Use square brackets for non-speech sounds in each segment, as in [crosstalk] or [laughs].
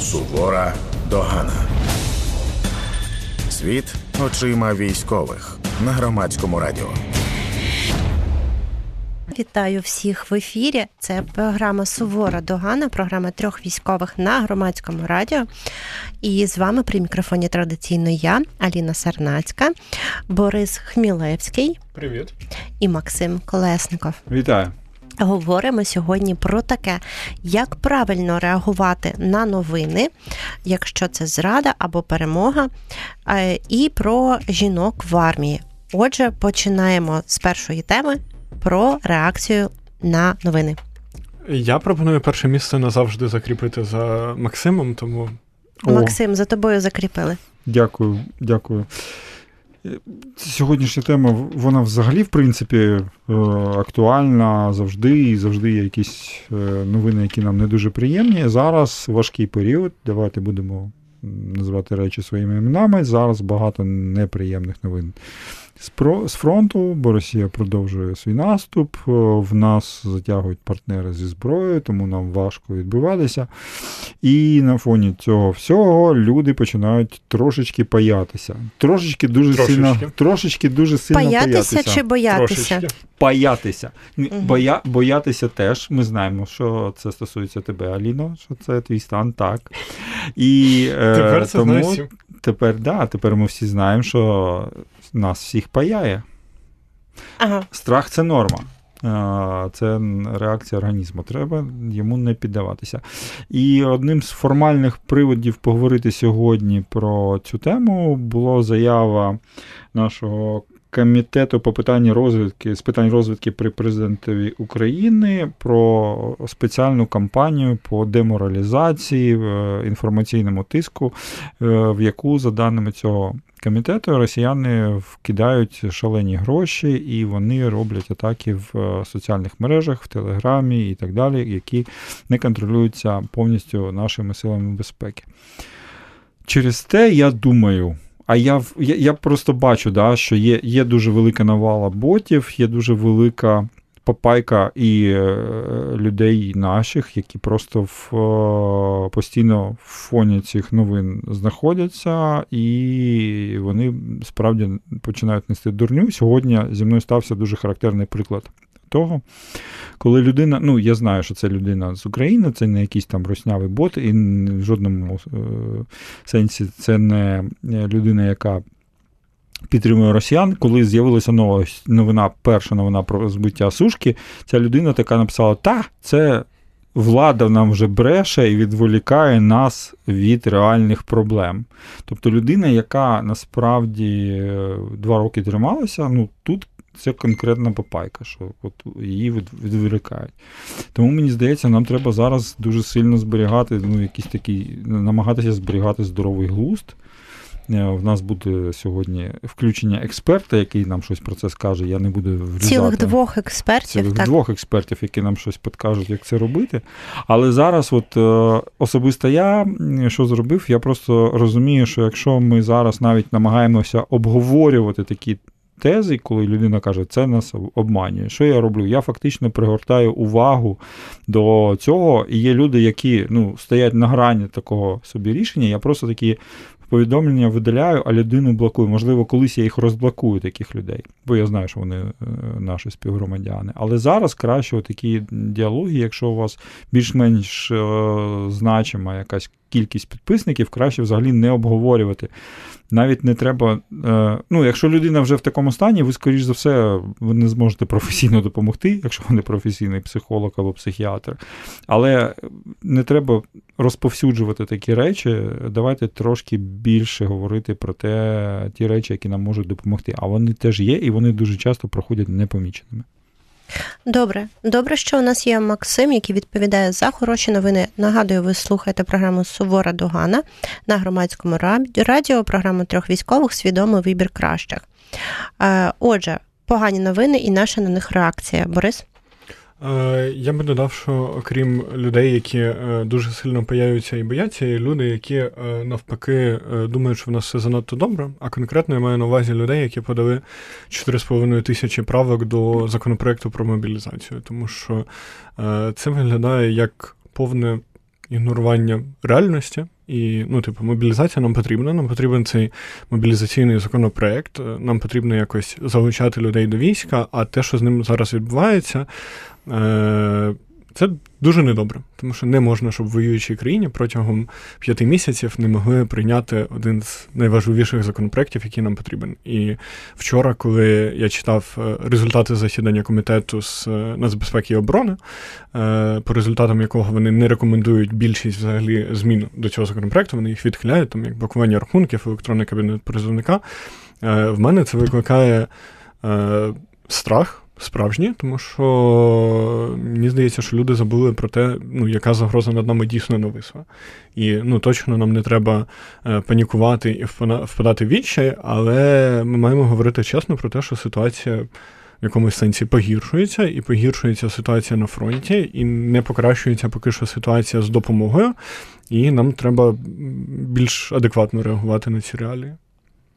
Сувора догана. Світ очима військових на громадському радіо. Вітаю всіх в ефірі. Це програма Сувора Догана, програма трьох військових на громадському радіо. І з вами при мікрофоні традиційно я, Аліна Сарнацька, Борис Хмілевський. Привіт. І Максим Колесников. Вітаю. Говоримо сьогодні про таке, як правильно реагувати на новини, якщо це зрада або перемога, е, і про жінок в армії. Отже, починаємо з першої теми про реакцію на новини. Я пропоную перше місце назавжди закріпити за Максимом, тому. Максим, за тобою закріпили. Дякую, дякую. Сьогоднішня тема, вона взагалі, в принципі, е, актуальна завжди, і завжди є якісь е, новини, які нам не дуже приємні. Зараз важкий період. Давайте будемо називати речі своїми іменами. Зараз багато неприємних новин з фронту, бо Росія продовжує свій наступ. В нас затягують партнери зі зброєю, тому нам важко відбиватися. І на фоні цього всього люди починають трошечки паятися. Трошечки дуже трошечки. сильно трошечки дуже сильно паятися. Паятися чи боятися? Трошечки. Паятися. Угу. Боя, Боятися теж. Ми знаємо, що це стосується тебе, Аліно, що це твій стан так. І Тепер е, це тому тепер, да, тепер ми всі знаємо, що нас всіх паяє. Ага. Страх це норма. Це реакція організму. Треба йому не піддаватися. І одним з формальних приводів поговорити сьогодні про цю тему була заява нашого комітету по питанні розвідки з питань розвідки при президентові України про спеціальну кампанію по деморалізації в інформаційному тиску, е, в яку, за даними цього комітету, росіяни вкидають шалені гроші і вони роблять атаки в е, соціальних мережах, в Телеграмі і так далі, які не контролюються повністю нашими силами безпеки. Через те, я думаю. А я я, я просто бачу, да, що є є дуже велика навала ботів, є дуже велика попайка і е, людей наших, які просто в, е, постійно в фоні цих новин знаходяться, і вони справді починають нести дурню. Сьогодні зі мною стався дуже характерний приклад того, коли людина, ну я знаю, що це людина з України, це не якийсь там роснявий бот, і в жодному е, сенсі це не людина, яка. Підтримує росіян, коли з'явилася нова новина, перша новина про збиття сушки, ця людина така написала: Та, це влада нам вже бреше і відволікає нас від реальних проблем. Тобто людина, яка насправді е, два роки трималася, ну тут це конкретна попайка, що от її відволікають. Тому мені здається, нам треба зараз дуже сильно зберігати, ну, якийсь такий, намагатися зберігати здоровий глузд. Е, в нас буде сьогодні включення експерта, який нам щось про це скаже. Я не буду влізати. Цілих двох експертів. Цілих так. двох експертів, які нам щось підкажуть, як це робити. Але зараз, от е, особисто я що зробив, я просто розумію, що якщо ми зараз навіть намагаємося обговорювати такі тези, коли людина каже, це нас обманює. Що я роблю? Я фактично пригортаю увагу до цього. І є люди, які ну, стоять на грані такого собі рішення. Я просто такі повідомлення видаляю, а людину блокую. Можливо, колись я їх розблокую, таких людей, бо я знаю, що вони е, наші співгромадяни. Але зараз краще такі діалоги, якщо у вас більш-менш е, значима якась кількість підписників, краще взагалі не обговорювати. Навіть не треба. Е, ну, якщо людина вже в такому стані, ви, скоріш за все, ви не зможете професійно допомогти, якщо ви не професійний психолог або психіатр. Але не треба розповсюджувати такі речі. Давайте трошки більше говорити про те, ті речі, які нам можуть допомогти. А вони теж є, і вони дуже часто проходять непоміченими. Добре, добре, що у нас є Максим, який відповідає за хороші новини. Нагадую, ви слухаєте програму Сувора Догана на громадському радіо, програму трьох військових Свідомий вибір кращих. Е, отже, погані новини і наша на них реакція. Борис? Е, я би додав, що окрім людей, які е, дуже сильно паяються і бояться, є люди, які е, навпаки думають, що в нас все занадто добре. А конкретно я маю на увазі людей, які подали 4,5 тисячі правок до законопроекту про мобілізацію, тому що це виглядає як повне ігнорування реальності. І, ну, типу, мобілізація нам потрібна. Нам потрібен цей мобілізаційний законопроект. Нам потрібно якось залучати людей до війська, а те, що з ним зараз відбувається, е- це дуже недобре, тому що не можна, щоб в воюючій країні протягом п'яти місяців не могли прийняти один з найважливіших законопроєктів, який нам потрібен. І вчора, коли я читав е, результати засідання комітету з е, нацбезпеки і оборони, е, по результатам якого вони не рекомендують більшість взагалі змін до цього законопроекту, вони їх відхиляють, там як блокування рахунків, електронний кабінет призовника. В мене це викликає страх справжні, тому що мені здається, що люди забули про те, ну, яка загроза над нами дійсно нависла. І ну, точно нам не треба е, панікувати і впадати в відчай, але ми маємо говорити чесно про те, що ситуація. В якомусь сенсі погіршується, і погіршується ситуація на фронті, і не покращується поки що ситуація з допомогою, і нам треба більш адекватно реагувати на ці реалії.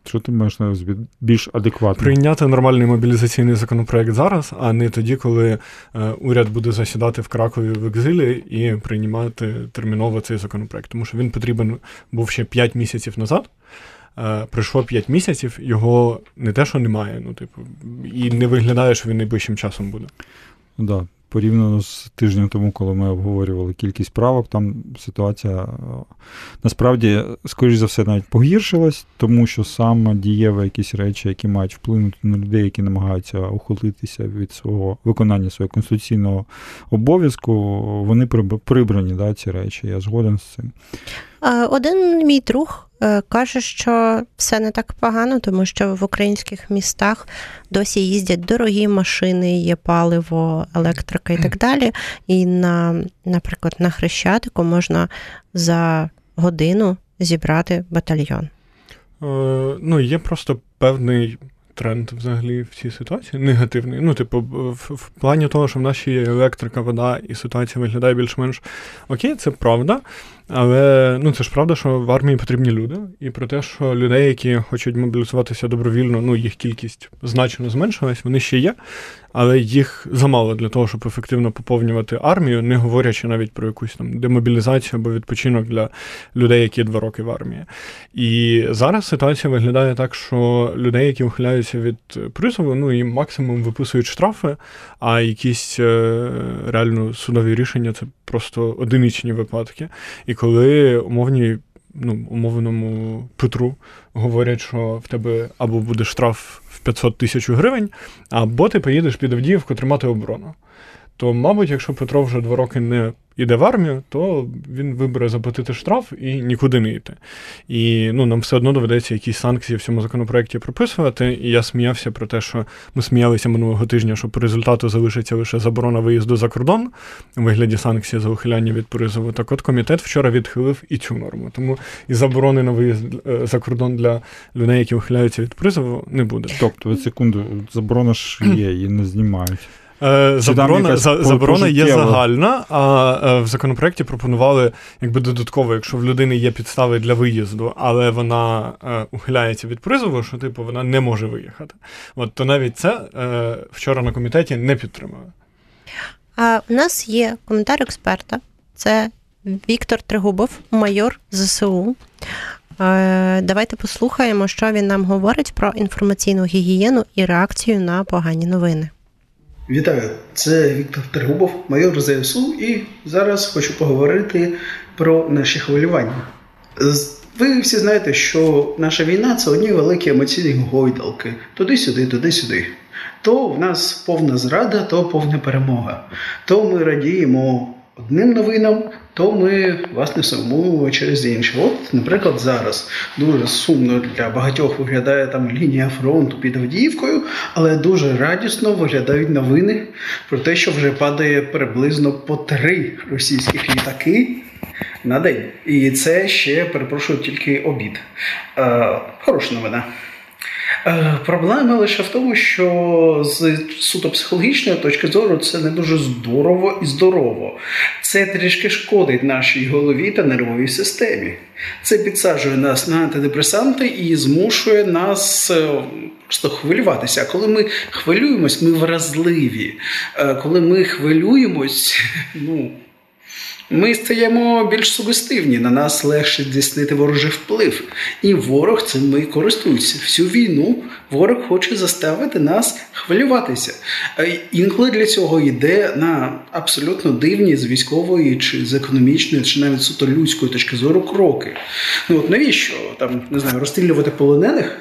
Що ти маєш на більш адекватно? Прийняти нормальний мобілізаційний законопроект зараз, а не тоді, коли е, уряд буде засідати в Кракові в екзилі і приймати терміново цей законопроект. Тому що він потрібен був ще 5 місяців назад. Е, пройшло 5 місяців, його не те, що немає, ну, типу, і не виглядає, що він найближчим часом буде. Да, порівняно з тижнем тому, коли ми обговорювали кількість правок, там ситуація е, насправді, скоріш за все, навіть погіршилась, тому що саме дієві якісь речі, які мають вплинути на людей, які намагаються ухилитися від свого виконання свого конституційного обов'язку, вони прибрані, да, ці речі. Я згоден з цим. Один мій друг е, каже, що все не так погано, тому що в українських містах досі їздять дорогі машини, є паливо, електрика і так далі. І на, наприклад, на Хрещатику можна за годину зібрати батальйон. Е, ну, є просто певний тренд взагалі в цій ситуації негативний. Ну, типу, в, в плані того, що в нас є електрика, вода, і ситуація виглядає більш-менш окей, це правда. Але ну це ж правда, що в армії потрібні люди, і про те, що людей, які хочуть мобілізуватися добровільно, ну їх кількість значно зменшилась, вони ще є, але їх замало для того, щоб ефективно поповнювати армію, не говорячи навіть про якусь там демобілізацію або відпочинок для людей, які два роки в армії. І зараз ситуація виглядає так, що людей, які ухиляються від призову, ну їм максимум виписують штрафи, а якісь е, реально судові рішення це просто одиничні випадки. І коли умовні, ну, умовному Петру говорять, що в тебе або буде штраф в 500 тисяч гривень, або ти поїдеш під Авдіївку тримати оборону. То, мабуть, якщо Петро вже два роки не іде в армію, то він вибере заплатити штраф і нікуди не йти. І ну, нам все одно доведеться якісь санкції в цьому законопроекті прописувати. І я сміявся про те, що ми сміялися минулого тижня, що по результату залишиться лише заборона виїзду за кордон у вигляді санкцій за ухиляння від призову. Так от комітет вчора відхилив і цю норму. Тому і заборони на виїзд е, за кордон для людей, які ухиляються від призову, не буде. Тобто, секунду, заборона ж є, її не знімають. Е, заборона за, заборона є загальна, а е, в законопроекті пропонували якби додатково, якщо в людини є підстави для виїзду, але вона е, ухиляється від призову, що типу вона не може виїхати. От то навіть це вчора на комітеті не підтримали. А у нас є коментар експерта. Це Віктор Тригубов, майор ЗСУ. Давайте послухаємо, що він нам говорить про інформаційну гігієну і реакцію на погані новини. Вітаю, це Віктор Трегубов, майор ЗСУ, і зараз хочу поговорити про наші хвилювання. Ви всі знаєте, що наша війна це одні великі емоційні гойдалки. Туди-сюди, туди-сюди. То в нас повна зрада, то повна перемога. То ми радіємо одним новинам, то ми власне сумуємо через інші. От, наприклад, зараз дуже сумно для багатьох виглядає там лінія фронту під Авдіївкою, але дуже радісно виглядають новини про те, що вже падає приблизно по три російських літаки. На день. І це ще перепрошую тільки обід. Е, Хороша новина. Е, проблема лише в тому, що з суто психологічної точки зору це не дуже здорово і здорово. Це трішки шкодить нашій голові та нервовій системі. Це підсаджує нас на антидепресанти і змушує нас е, просто хвилюватися. А коли ми хвилюємось, ми вразливі. Е, коли ми хвилюємось, [laughs] ну. Ми стаємо більш сугестивні, на нас легше здійснити ворожий вплив. І ворог цим і користується. Всю війну ворог хоче заставити нас хвилюватися. Інколи для цього йде на абсолютно дивні з військової, чи з економічної, чи навіть суто людської точки зору кроки. Ну от навіщо там не знаю, розстрілювати полонених?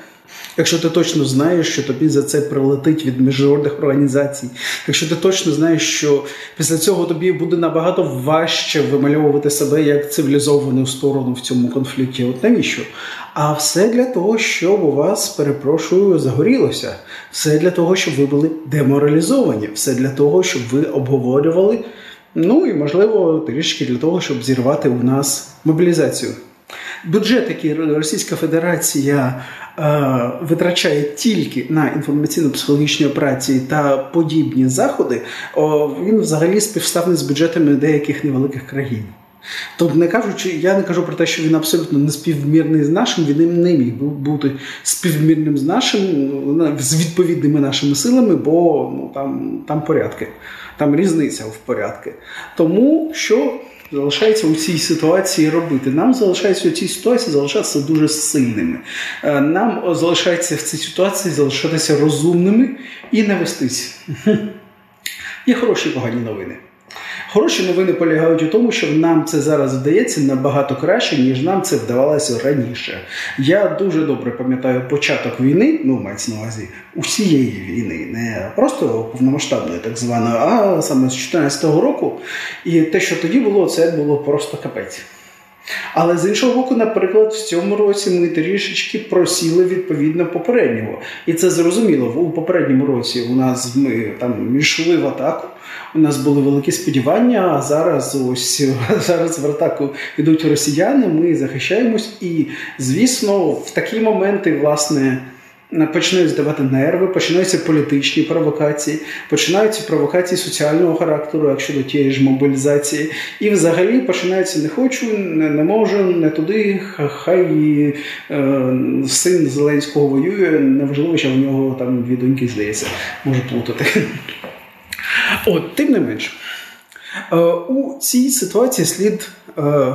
Якщо ти точно знаєш, що тобі за це прилетить від міжнародних організацій, якщо ти точно знаєш, що після цього тобі буде набагато важче вимальовувати себе як цивілізовану сторону в цьому конфлікті, от навіщо? А все для того, щоб у вас, перепрошую, загорілося, все для того, щоб ви були деморалізовані, все для того, щоб ви обговорювали. Ну і можливо трішки для того, щоб зірвати у нас мобілізацію. Бюджет, який Російська Федерація е, витрачає тільки на інформаційно-психологічні операції та подібні заходи, о, він взагалі співставний з бюджетами деяких невеликих країн. Тобто, не кажучи, я не кажу про те, що він абсолютно не співмірний з нашим, він не міг бути співмірним з нашим, з відповідними нашими силами, бо ну, там там порядки, там різниця в порядки. Тому що залишається у цій ситуації робити. Нам залишається у цій ситуації залишатися дуже сильними. Е, нам залишається в цій ситуації залишатися розумними і не вестись. Є хороші погані новини. Хороші новини полягають у тому, що нам це зараз вдається набагато краще, ніж нам це вдавалося раніше. Я дуже добре пам'ятаю початок війни, ну мається на увазі усієї війни, не просто повномасштабної, так званої, а саме з 2014 року. І те, що тоді було, це було просто капець. Але з іншого боку, наприклад, в цьому році ми трішечки просіли відповідно попереднього. І це зрозуміло. У попередньому році у нас ми там йшли в атаку. У нас були великі сподівання. А зараз ось [laughs] зараз в атаку йдуть росіяни. Ми захищаємось, і звісно, в такі моменти, власне починають здавати нерви, починаються політичні провокації, починаються провокації соціального характеру, якщо до тієї ж мобілізації, і взагалі починається не хочу, не, не можу, не туди. Хай е, син Зеленського воює, неважливо, що в нього там дві доньки здається, може плутати. От, тим не менш, е, у цій ситуації слід е,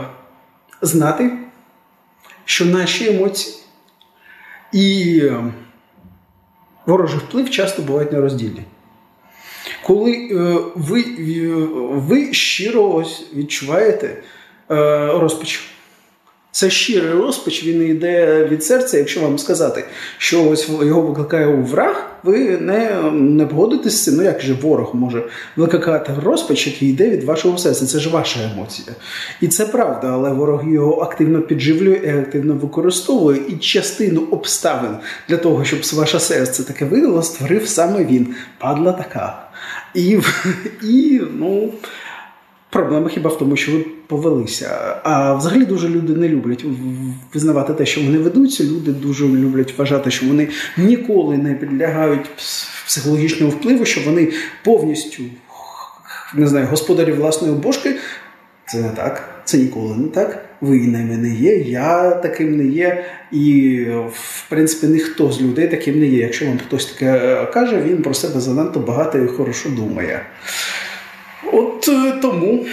знати, що наші емоції і ворожий вплив часто бувають нероздільні. Коли е, ви е, ви щиро відчуваєте е, розпач, це щирий розпач, він йде від серця, якщо вам сказати, що ось його викликає у враг, ви не не погодитесь з цим. Ну як же ворог може викликати розпач, який йде від вашого серця? Це ж ваша емоція. І це правда, але ворог його активно підживлює і активно використовує. І частину обставин для того, щоб ваше серце таке видало, створив саме він. Падла така. І, і ну. Проблема хіба в тому, що ви повелися. А взагалі дуже люди не люблять визнавати те, що вони ведуться. Люди дуже люблять вважати, що вони ніколи не підлягають психологічному впливу, що вони повністю не знаю, господарі власної бошки. Це не так, це ніколи не так. Ви ними не є, я таким не є. І, в принципі, ніхто з людей таким не є. Якщо вам хтось таке каже, він про себе занадто багато і хорошо думає. От е, тому,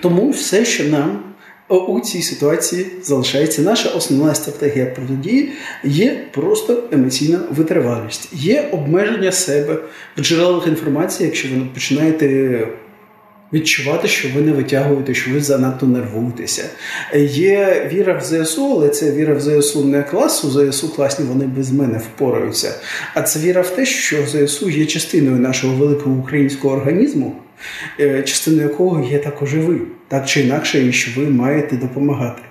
тому все, що нам у цій ситуації залишається, наша основна стратегія протидії є просто емоційна витривалість, є обмеження себе в джерелах інформації, якщо ви починаєте відчувати, що ви не витягуєте, що ви занадто нервуєтеся. Є віра в ЗСУ, але це віра в ЗСУ не класу. ЗСУ класні вони без мене впораються. А це віра в те, що ЗСУ є частиною нашого великого українського організму, е, частиною якого є також і ви, так чи інакше, і що ви маєте допомагати.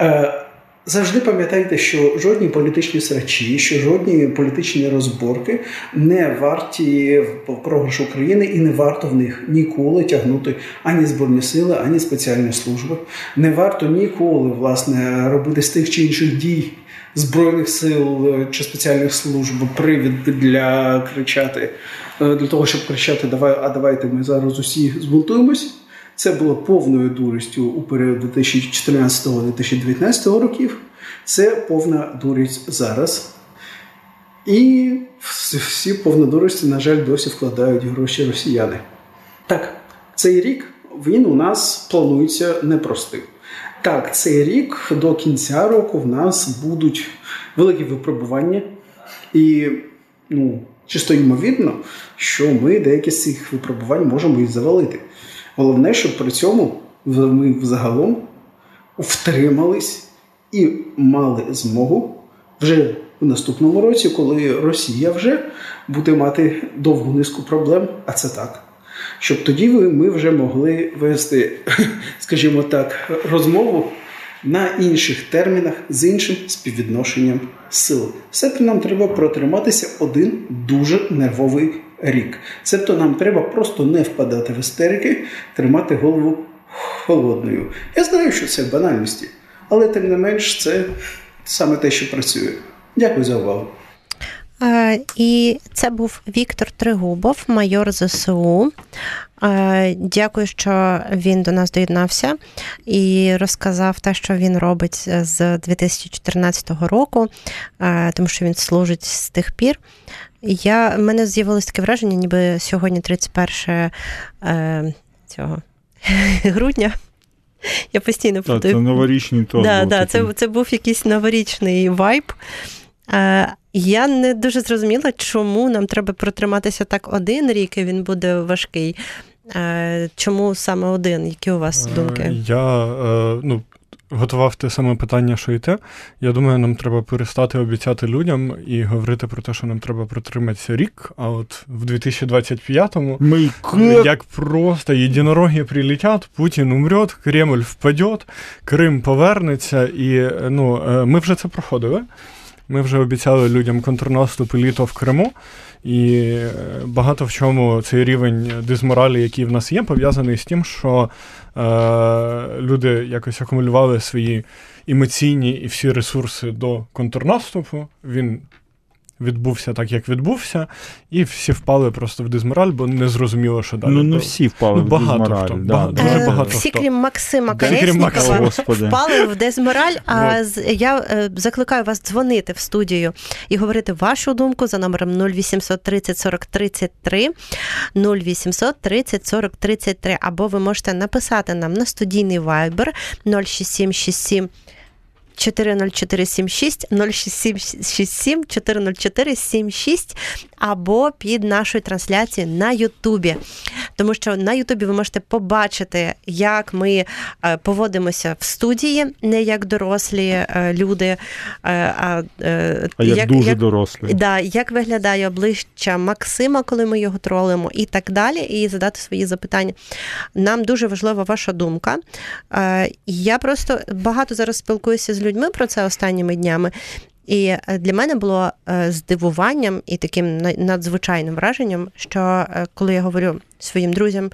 Е, Завжди пам'ятайте, що жодні політичні срачі, що жодні політичні розборки не варті програшу України і не варто в них ніколи тягнути ані збройні сили, ані спеціальні служби. Не варто ніколи власне робити з тих чи інших дій збройних сил чи спеціальних служб привід для кричати е, для того, щоб кричати Давай, а давайте ми зараз усі збунтуємось. Це було повною дурістю у період 2014-2019 років. Це повна дурість зараз. І всі повнодурості, на жаль, досі вкладають гроші росіяни. Так, цей рік він у нас планується непростим. Так, цей рік до кінця року в нас будуть великі випробування, і ну, чисто ймовірно, що ми деякі з цих випробувань можемо і завалити. Головне, щоб при цьому ми взагалом втримались і мали змогу вже в наступному році, коли Росія вже буде мати довгу низку проблем, а це так. Щоб тоді ми вже могли вести, [laughs] скажімо так, розмову на інших термінах з іншим співвідношенням сил. Себто нам треба протриматися один дуже нервовий рік. Себто нам треба просто не впадати в істерики, тримати голову холодною. Я знаю, що це банальності, але тим не менш це саме те, що працює. Дякую за увагу. І це був Віктор Тригубов, майор ЗСУ. Дякую, що він до нас доєднався і розказав те, що він робить з 2014 року, тому що він служить з тих пір. Я, в мене з'явилось таке враження, ніби сьогодні 31 е, цього [laughs] грудня. Я постійно Так, Це новорічний то. Да, да, це, це був якийсь новорічний вайб. Е, я не дуже зрозуміла, чому нам треба протриматися так один рік, і він буде важкий. Е, чому саме один? Які у вас думки? Я ну, готував те саме питання, що і те. Я думаю, нам треба перестати обіцяти людям і говорити про те, що нам треба протриматися рік. А от в 2025-му, Ми... як просто єдинороги прилетять, Путін умрет, Кремль впаде, Крим повернеться, і ну, ми вже це проходили. Ми вже обіцяли людям контрнаступ і літо в Криму, і багато в чому цей рівень дизморалі, який в нас є, пов'язаний з тим, що е, люди якось акумулювали свої емоційні і всі ресурси до контрнаступу. Він відбувся так, як відбувся, і всі впали просто в дизмораль, бо не зрозуміло, що далі. Ну, не всі впали ну, в багато дизмораль. Хто, да, багато, да, дуже е, багато всі, хто. крім Максима Да, Максима. впали в дезмораль. А я е, закликаю вас дзвонити в студію і говорити вашу думку за номером 0800 30 40 33, 0800 30 40 33, або ви можете написати нам на студійний вайбер 06767 40476 06767 40476 або під нашою трансляцією на Ютубі. Тому що на Ютубі ви можете побачити, як ми е, поводимося в студії, не як дорослі е, люди, е, а, а як, як дуже як, дорослі. Да, Як виглядає обличчя Максима, коли ми його тролимо, і так далі, і задати свої запитання. Нам дуже важлива ваша думка. Я просто багато зараз спілкуюся з людьми про це останніми днями. І е, для мене було е, здивуванням і таким надзвичайним враженням, що е, коли я говорю своїм друзям,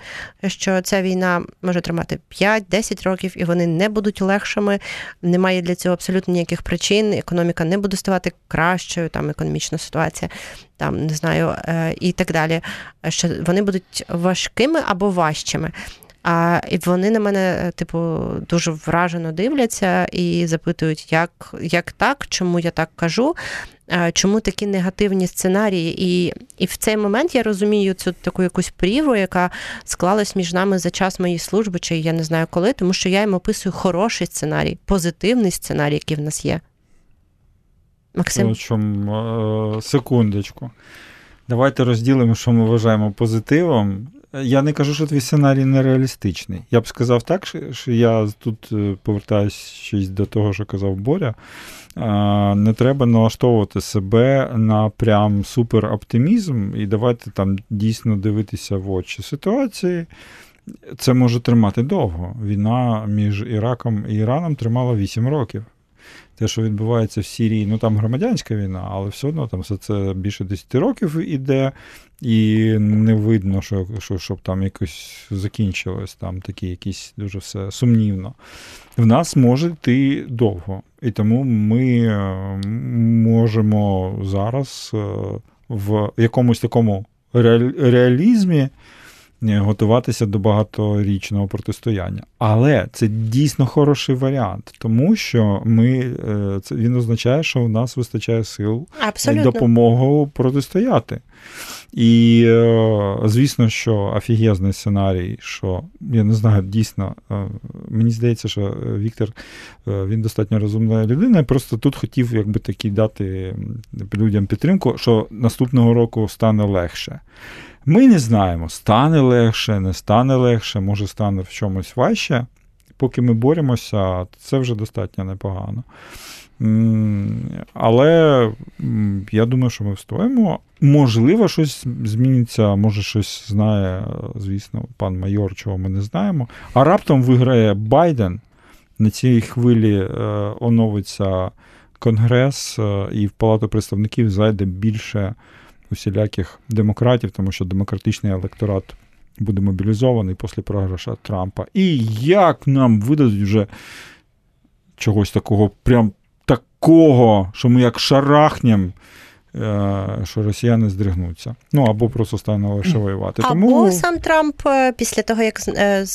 що ця війна може тримати 5-10 років, і вони не будуть легшими, немає для цього абсолютно ніяких причин. Економіка не буде ставати кращою, там економічна ситуація, там не знаю, і так далі. Що вони будуть важкими або важчими. А і вони на мене, типу, дуже вражено дивляться і запитують, як як так, чому я так кажу, чому такі негативні сценарії. І і в цей момент я розумію цю таку якусь прірву, яка склалась між нами за час моєї служби, чи я не знаю коли, тому що я їм описую хороший сценарій, позитивний сценарій, який в нас є. Максим? Чому, секундочку. Давайте розділимо, що ми вважаємо позитивом. Я не кажу, що твій сценарій нереалістичний. Я б сказав так, що я тут е, повертаюся до того, що казав Боря. Не треба налаштовувати себе на прям супероптимізм і давайте там дійсно дивитися в очі ситуації. Це може тримати довго. Війна між Іраком і Іраном тримала 8 років те, що відбувається в Сірії, ну там громадянська війна, але все одно там все це більше 10 років іде, і не видно, що, що щоб там якось закінчилось, там такі якісь дуже все сумнівно. В нас може йти довго. І тому ми е, можемо зараз е, в якомусь такому реалізмі готуватися до багаторічного протистояння. Але це дійсно хороший варіант, тому що ми е, це він означає, що у нас вистачає сил Абсолютно. допомогу протистояти. І звісно, що офігезний сценарій, що я не знаю, дійсно, мені здається, що Віктор він достатньо розумна людина. Просто тут хотів якби таки дати людям підтримку, що наступного року стане легше. Ми не знаємо, стане легше, не стане легше, може стане в чомусь важче. Поки ми боремося, це вже достатньо непогано. Але я думаю, що ми встоїмо. Можливо, щось зміниться, може, щось знає, звісно, пан майор, чого ми не знаємо. А раптом виграє Байден. На цій хвилі е, оновиться Конгрес, е, і в Палату представників зайде більше усіляких демократів, тому що демократичний електорат буде мобілізований після програша Трампа. І як нам видадуть вже чогось такого, прям такого, що ми як шарахнем що росіяни здригнуться. Ну або просто стане лише воювати. Або Тому... сам Трамп е, після того, як е,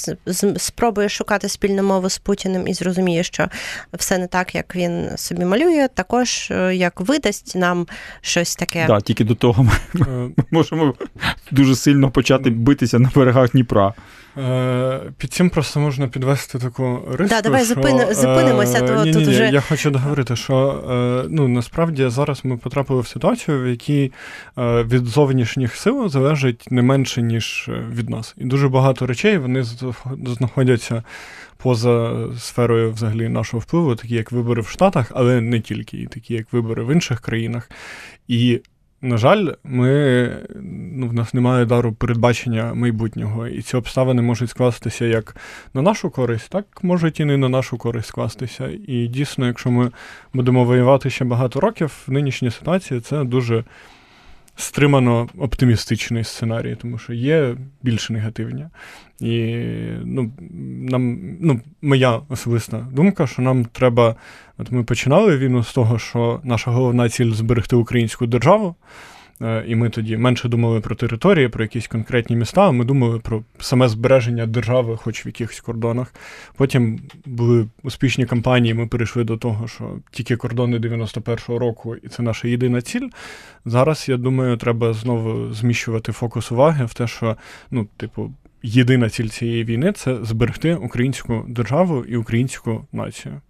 спробує шукати спільну мову з Путіним і зрозуміє, що все не так, як він собі малює, також як видасть нам щось таке. Да, тільки до того ми [laughs] можемо дуже сильно почати битися на берегах Дніпра. Під цим просто можна підвести таку риску, Да, давай що, зупини, зупинимося. То, ні, тут ні, вже... Я хочу договорити, що ну, насправді зараз ми потрапили в ситуацію, в якій від зовнішніх сил залежить не менше, ніж від нас. І дуже багато речей вони знаходяться поза сферою взагалі нашого впливу, такі як вибори в Штатах, але не тільки, і такі як вибори в інших країнах. І на жаль, ми, ну, в нас немає дару передбачення майбутнього, і ці обставини можуть скластися як на нашу користь, так можуть і не на нашу користь скластися. І дійсно, якщо ми будемо воювати ще багато років, в нинішній ситуації це дуже стримано оптимістичний сценарій, тому що є більш негативні. І ну, нам, ну, моя особиста думка, що нам треба. От ми починали війну з того, що наша головна ціль зберегти українську державу. Е, і ми тоді менше думали про території, про якісь конкретні міста, а ми думали про саме збереження держави, хоч в якихось кордонах. Потім були успішні кампанії, ми перейшли до того, що тільки кордони 91-го року, і це наша єдина ціль. Зараз, я думаю, треба знову зміщувати фокус уваги в те, що, ну, типу, єдина ціль цієї війни це зберегти українську державу і українську націю.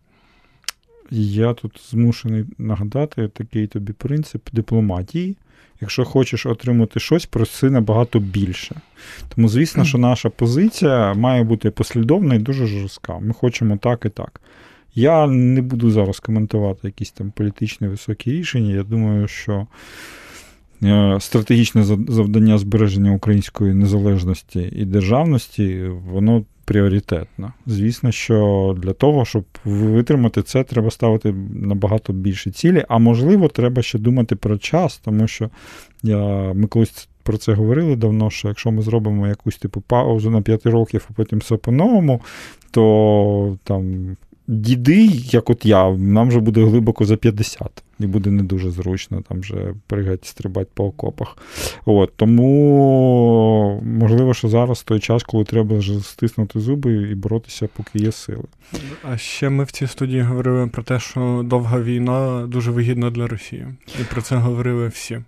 Я тут змушений нагадати такий тобі принцип дипломатії. Якщо хочеш отримати щось, проси набагато більше. Тому, звісно, що наша позиція має бути послідовна і дуже жорстка. Ми хочемо так і так. Я не буду зараз коментувати якісь там політичні високі рішення. Я думаю, що е, стратегічне завдання збереження української незалежності і державності, воно пріоритетна. Звісно, що для того, щоб витримати це, треба ставити набагато більше цілі, а можливо, треба ще думати про час, тому що я, ми колись про це говорили давно, що якщо ми зробимо якусь типу паузу на 5 років, а потім все по-новому, то там діди, як от я, нам вже буде глибоко за 50. І буде не дуже зручно там вже пригати, стрибати по окопах. От, Тому можливо, що зараз той час, коли треба стиснути зуби і боротися, поки є сили. А ще ми в цій студії говорили про те, що довга війна дуже вигідна для Росії. І про це говорили всі.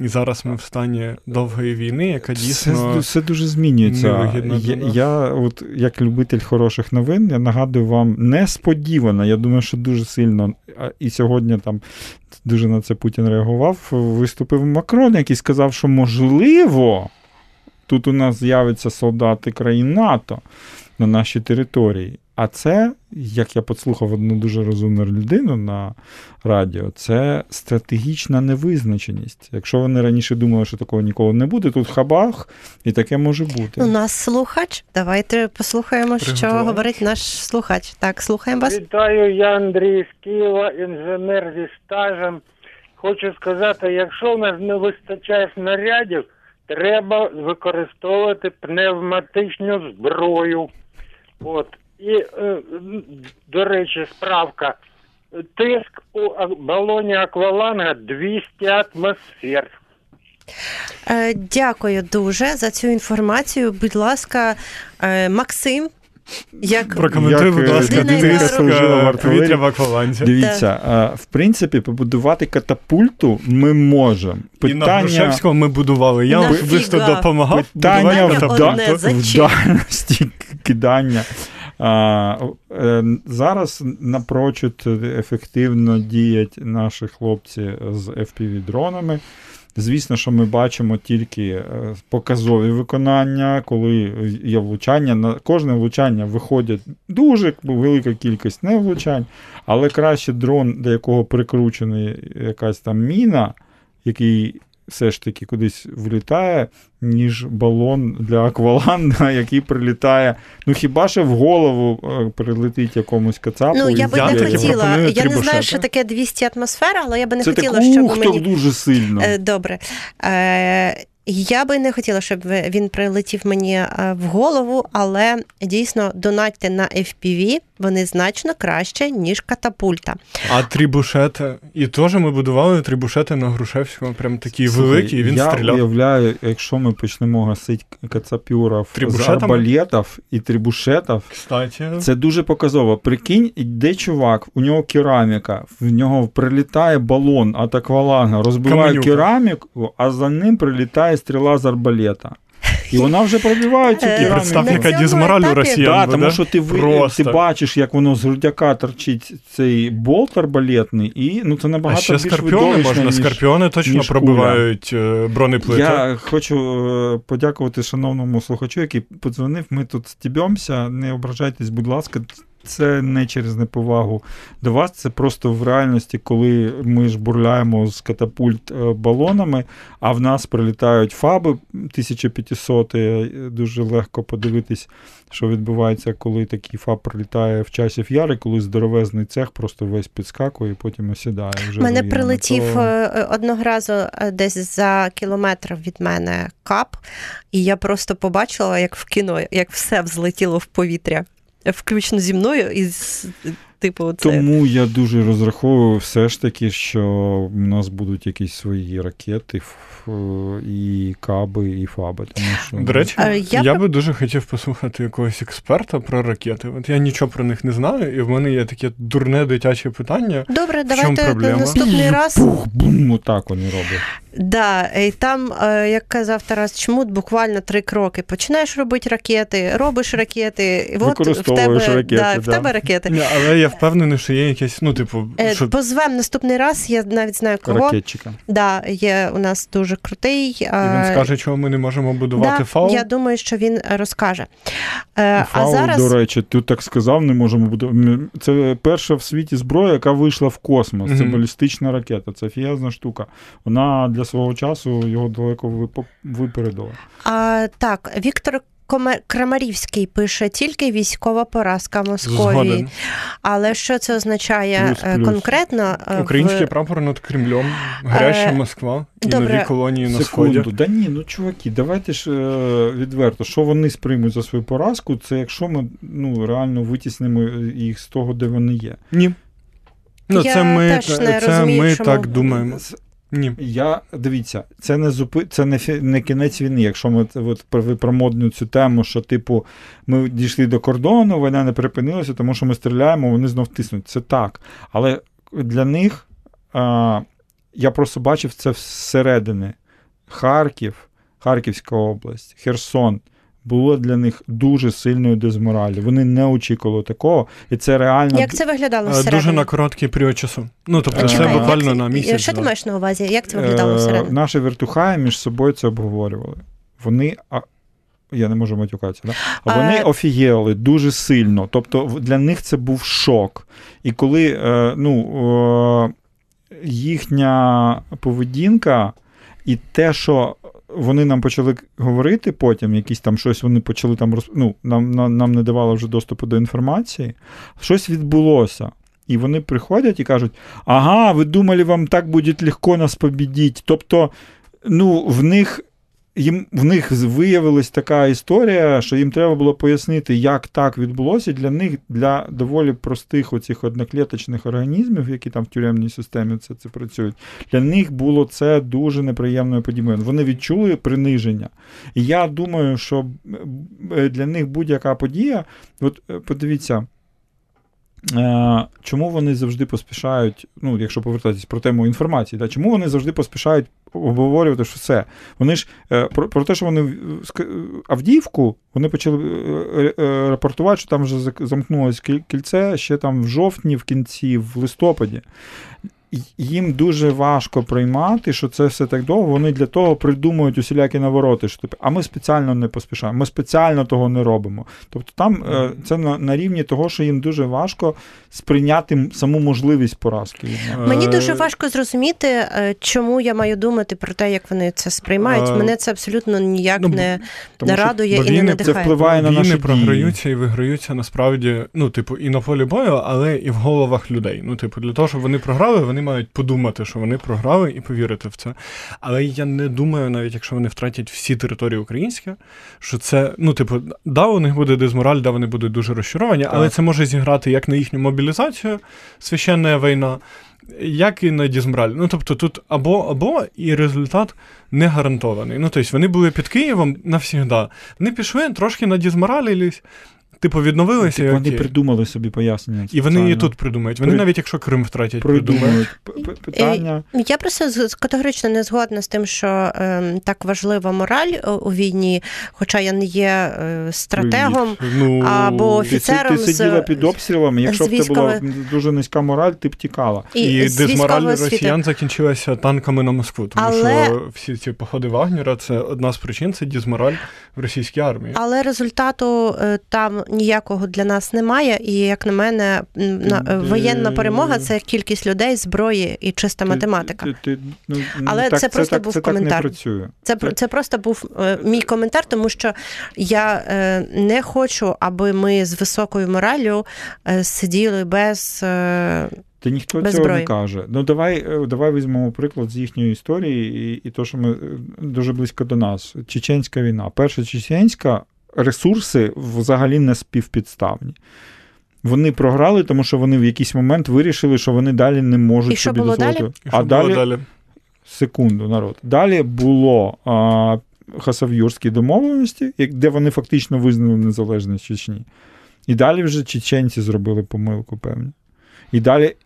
І зараз ми в стані довгої війни, яка дійсно Це, все дуже змінюється. Я, я, от як любитель хороших новин, я нагадую вам несподівано. Я думаю, що дуже сильно і сьогодні там дуже на це Путін реагував. Виступив Макрон, який сказав, що можливо, тут у нас з'явиться солдати країн НАТО на нашій території. А це, як я послухав одну дуже розумну людину на радіо, це стратегічна невизначеність. Якщо вони раніше думали, що такого ніколи не буде, тут хабах, і таке може бути. У нас слухач. Давайте послухаємо, що говорить наш слухач. Так, слухаємо вас. Вітаю, я Андрій з Києва, інженер зі стажем. Хочу сказати, якщо в нас не вистачає снарядів, треба використовувати пневматичну зброю. От. І, е, до речі, справка. Тиск у балоні акваланга 200 атмосфер. Е, дякую дуже за цю інформацію. Будь ласка, е, Максим. Як Прокоментуй, Як, будь ласка, повітря в акваланті. Дивіться, в принципі, побудувати катапульту ми можемо. І на Грушевського ми будували. Я особисто допомагав Питання Питання в, в дальності кидання. Е, зараз напрочуд ефективно діють наші хлопці з FPV-дронами. Звісно, що ми бачимо тільки е, показові виконання, коли є влучання. На кожне влучання виходить дуже велика кількість не влучань, але краще дрон, до якого прикручена якась там міна, який все ж таки кудись влітає, ніж балон для акваланга, [laughs] який прилітає. Ну хіба що в голову е, прилетить якомусь кацапу. Ну, я би Я не хотіла. пропоную Я не знаю, що таке 200 атмосфера, але я би не Це хотіла, так, щоб ух, мені. дуже сильно. Е, Добре. Е, Я би не хотіла, щоб він прилетів мені в голову, але дійсно донатьте на FPV, вони значно краще, ніж катапульта. А трібушети. І теж ми будували трібушети на Грушевського, прям такі Слухай, великі, і він я стріляв. уявляю, якщо ми почнемо гасити кацапюрів з арбалетів і трибушетів, Кстати, Це дуже показово. Прикинь, йде чувак, у нього кераміка, в нього прилітає балон от акваланга, розбиває Каменюка. кераміку, а за ним прилітає стріла з арбалета. І вона вже пробиває цю кераміку. представ, на яка дізмораль у етапі- росіян Да, тому що ти, ви, ти бачиш, як воно з грудяка торчить цей болт арбалетний, і ну, це А набагато ще більш скорпіони можна. Скорпіони точно пробивають е, бронеплити. Я хочу е, подякувати шановному слухачу, який подзвонив. Ми тут стібемося. Не ображайтесь, будь ласка. Це не через неповагу до вас, це просто в реальності, коли ми ж бурляємо з катапульт е, балонами, а в нас прилітають фаби 1500. е, Дуже легко подивитись, що відбувається, коли такий фаб прилітає в часів яри, коли здоровезний цех просто весь підскакує і потім осідає. Вже Мене руїнами. прилетів То- е, одного разу десь за кілометр від мене кап, і я просто побачила, як в кіно, як все взлетіло в повітря, включно зі мною, і з- типу, це Тому я дуже розраховую все ж таки, що в нас будуть якісь свої ракети, ф- і каби, і фаби. Тому що До речі, Е, я я, би дуже хотів послухати якогось експерта про ракети. От я нічого про них не знаю, і в мене є таке дурне дитяче питання. добре. чому Давайте проблема? наступний раз. пух, бум, отак вони роблять. Да, і там, е, як казав Тарас Чмут, буквально три кроки. Починаєш робити ракети, робиш ракети, і от в тебе, ракети, да, в да. тебе ракети. Ні, але я впевнений, що є якесь, ну, типу, Е, що Позвем наступний раз, я навіть знаю кого. Ракетчика. Да, є у нас дуже крутий. і він скаже, чого ми не можемо будувати да, фау. Я думаю, що він розкаже. Е, Фау, а зараз до речі, ти так сказав, не можемо бути. Це перша в світі зброя, яка вийшла в космос. Це балістична ракета. Це фіязна штука. Вона для свого часу його далеко вип- випередила. а, так, Віктор Крамарівський пише тільки військова поразка Московії. Згоден. Але що це означає Плюс, е, плюс. конкретно? е, Український в... прапор над Кремлем, гаряча Е, Москва і добре. нові колонії на сході. Да ні, ну чуваки, давайте ж відверто, що вони сприймуть за свою поразку, це якщо ми ну, реально витіснимо їх з того, де вони є. Ні. Ну, Я це ми, теж не це розумію, ми чому. так думаємо. Ні. Я дивіться, це не зупи, це не, фі- не кінець війни. Якщо ми от ви про модну цю тему, що типу ми дійшли до кордону, війна не припинилася, тому що ми стріляємо, вони знов тиснуть. Це так. Але для них а, я просто бачив це зсередини. Харків, Харківська область, Херсон. Було для них дуже сильною дезморалю. Вони не очікували такого, і це реально Як це виглядало Е, всередині? Дуже на короткий період часу. Ну, тобто, це буквально як- на місяць. Що ти маєш на увазі? Як це виглядало Е, всередині? Наші вертухаї між собою це обговорювали. Вони. А... Я не можу матюкатися, да? а вони А- офігели дуже сильно. Тобто для них це був шок. І коли е, ну, їхня поведінка і те, що вони нам почали говорити потім, якісь там щось вони почали там роз... ну, нам, нам, нам не давало вже доступу до інформації, щось відбулося. І вони приходять і кажуть: ага, ви думали, вам так буде легко нас побідіть. Тобто, ну, в них їм в них виявилась така історія, що їм треба було пояснити, як так відбулося. Для них, для доволі простих оцих одноклеточних організмів, які там в тюремній системі це, це працюють, для них було це дуже неприємною подією. Вони відчули приниження. І я думаю, що е, для них будь-яка подія, от е, подивіться. Е, чому вони завжди поспішають, ну, якщо повертатись про тему інформації, да, чому вони завжди поспішають обговорювати, що все? Вони ж е, про, про те, що вони Авдіївку, вони почали е, рапортувати, що там вже замкнулося кільце ще там в жовтні, в кінці, в листопаді їм дуже важко приймати, що це все так довго. Вони для того придумують усілякі навороти. Що типу, а ми спеціально не поспішаємо, ми спеціально того не робимо. Тобто там е, це на, на рівні того, що їм дуже важко сприйняти саму можливість поразки. Мені е, дуже важко зрозуміти, е, чому я маю думати про те, як вони це сприймають. Мене це абсолютно ніяк ну, не, не радує і не надихає. Це впливає на наші програються і виграються насправді, ну, типу, і на полі бою, але і в головах людей. Ну, типу, для того, щоб вони програли, вони вони мають подумати, що вони програли і повірити в це. Але я не думаю, навіть якщо вони втратять всі території українські, що це, ну, типу, да, у них буде дезмораль, да, вони будуть дуже розчаровані, так. але це може зіграти як на їхню мобілізацію, священна війна, як і на дізмораль. Ну, тобто, тут або, або і результат не гарантований. Ну, тобто, вони були під Києвом навсігда. Вони пішли, трошки на надізморалились, Типу, відновилися. Так вони придумали собі пояснення. І вони і тут придумають. Вони При... навіть якщо Крим втратять, придумають. Питання. Я просто категорично не згодна з тим, що е, так важлива мораль у війні, хоча я не є е, стратегом ну, або офіцером. Ти, ти сиділа під обстрілами, якщо б це була дуже низька мораль, ти б тікала. І, і дезмораль росіян закінчилася танками на Москву, тому Але... що всі ці походи Вагнера це одна з причин, це дезмораль в російській армії. Але результату е, там ніякого для нас немає. І як на мене, воєнна перемога це кількість людей, зброї і чиста математика. Ти, ти, ну, Але це просто був коментар. Це це просто був е, мій коментар, тому що я е, не хочу, аби ми з високою моралю е, сиділи без. Та ніхто Без цього зброї. не каже. Ну давай давай візьмемо приклад з їхньої історії, і і то, що ми дуже близько до нас. Чеченська війна. Перша чеченська ресурси взагалі не співпідставні. Вони програли, тому що вони в якийсь момент вирішили, що вони далі не можуть І що собі було дозволити. Далі? І що а було далі, далі секунду, народ. Далі було а, Хасав'юрські домовленості, де вони фактично визнали незалежність Чечні. І далі вже чеченці зробили помилку, певні. І далі,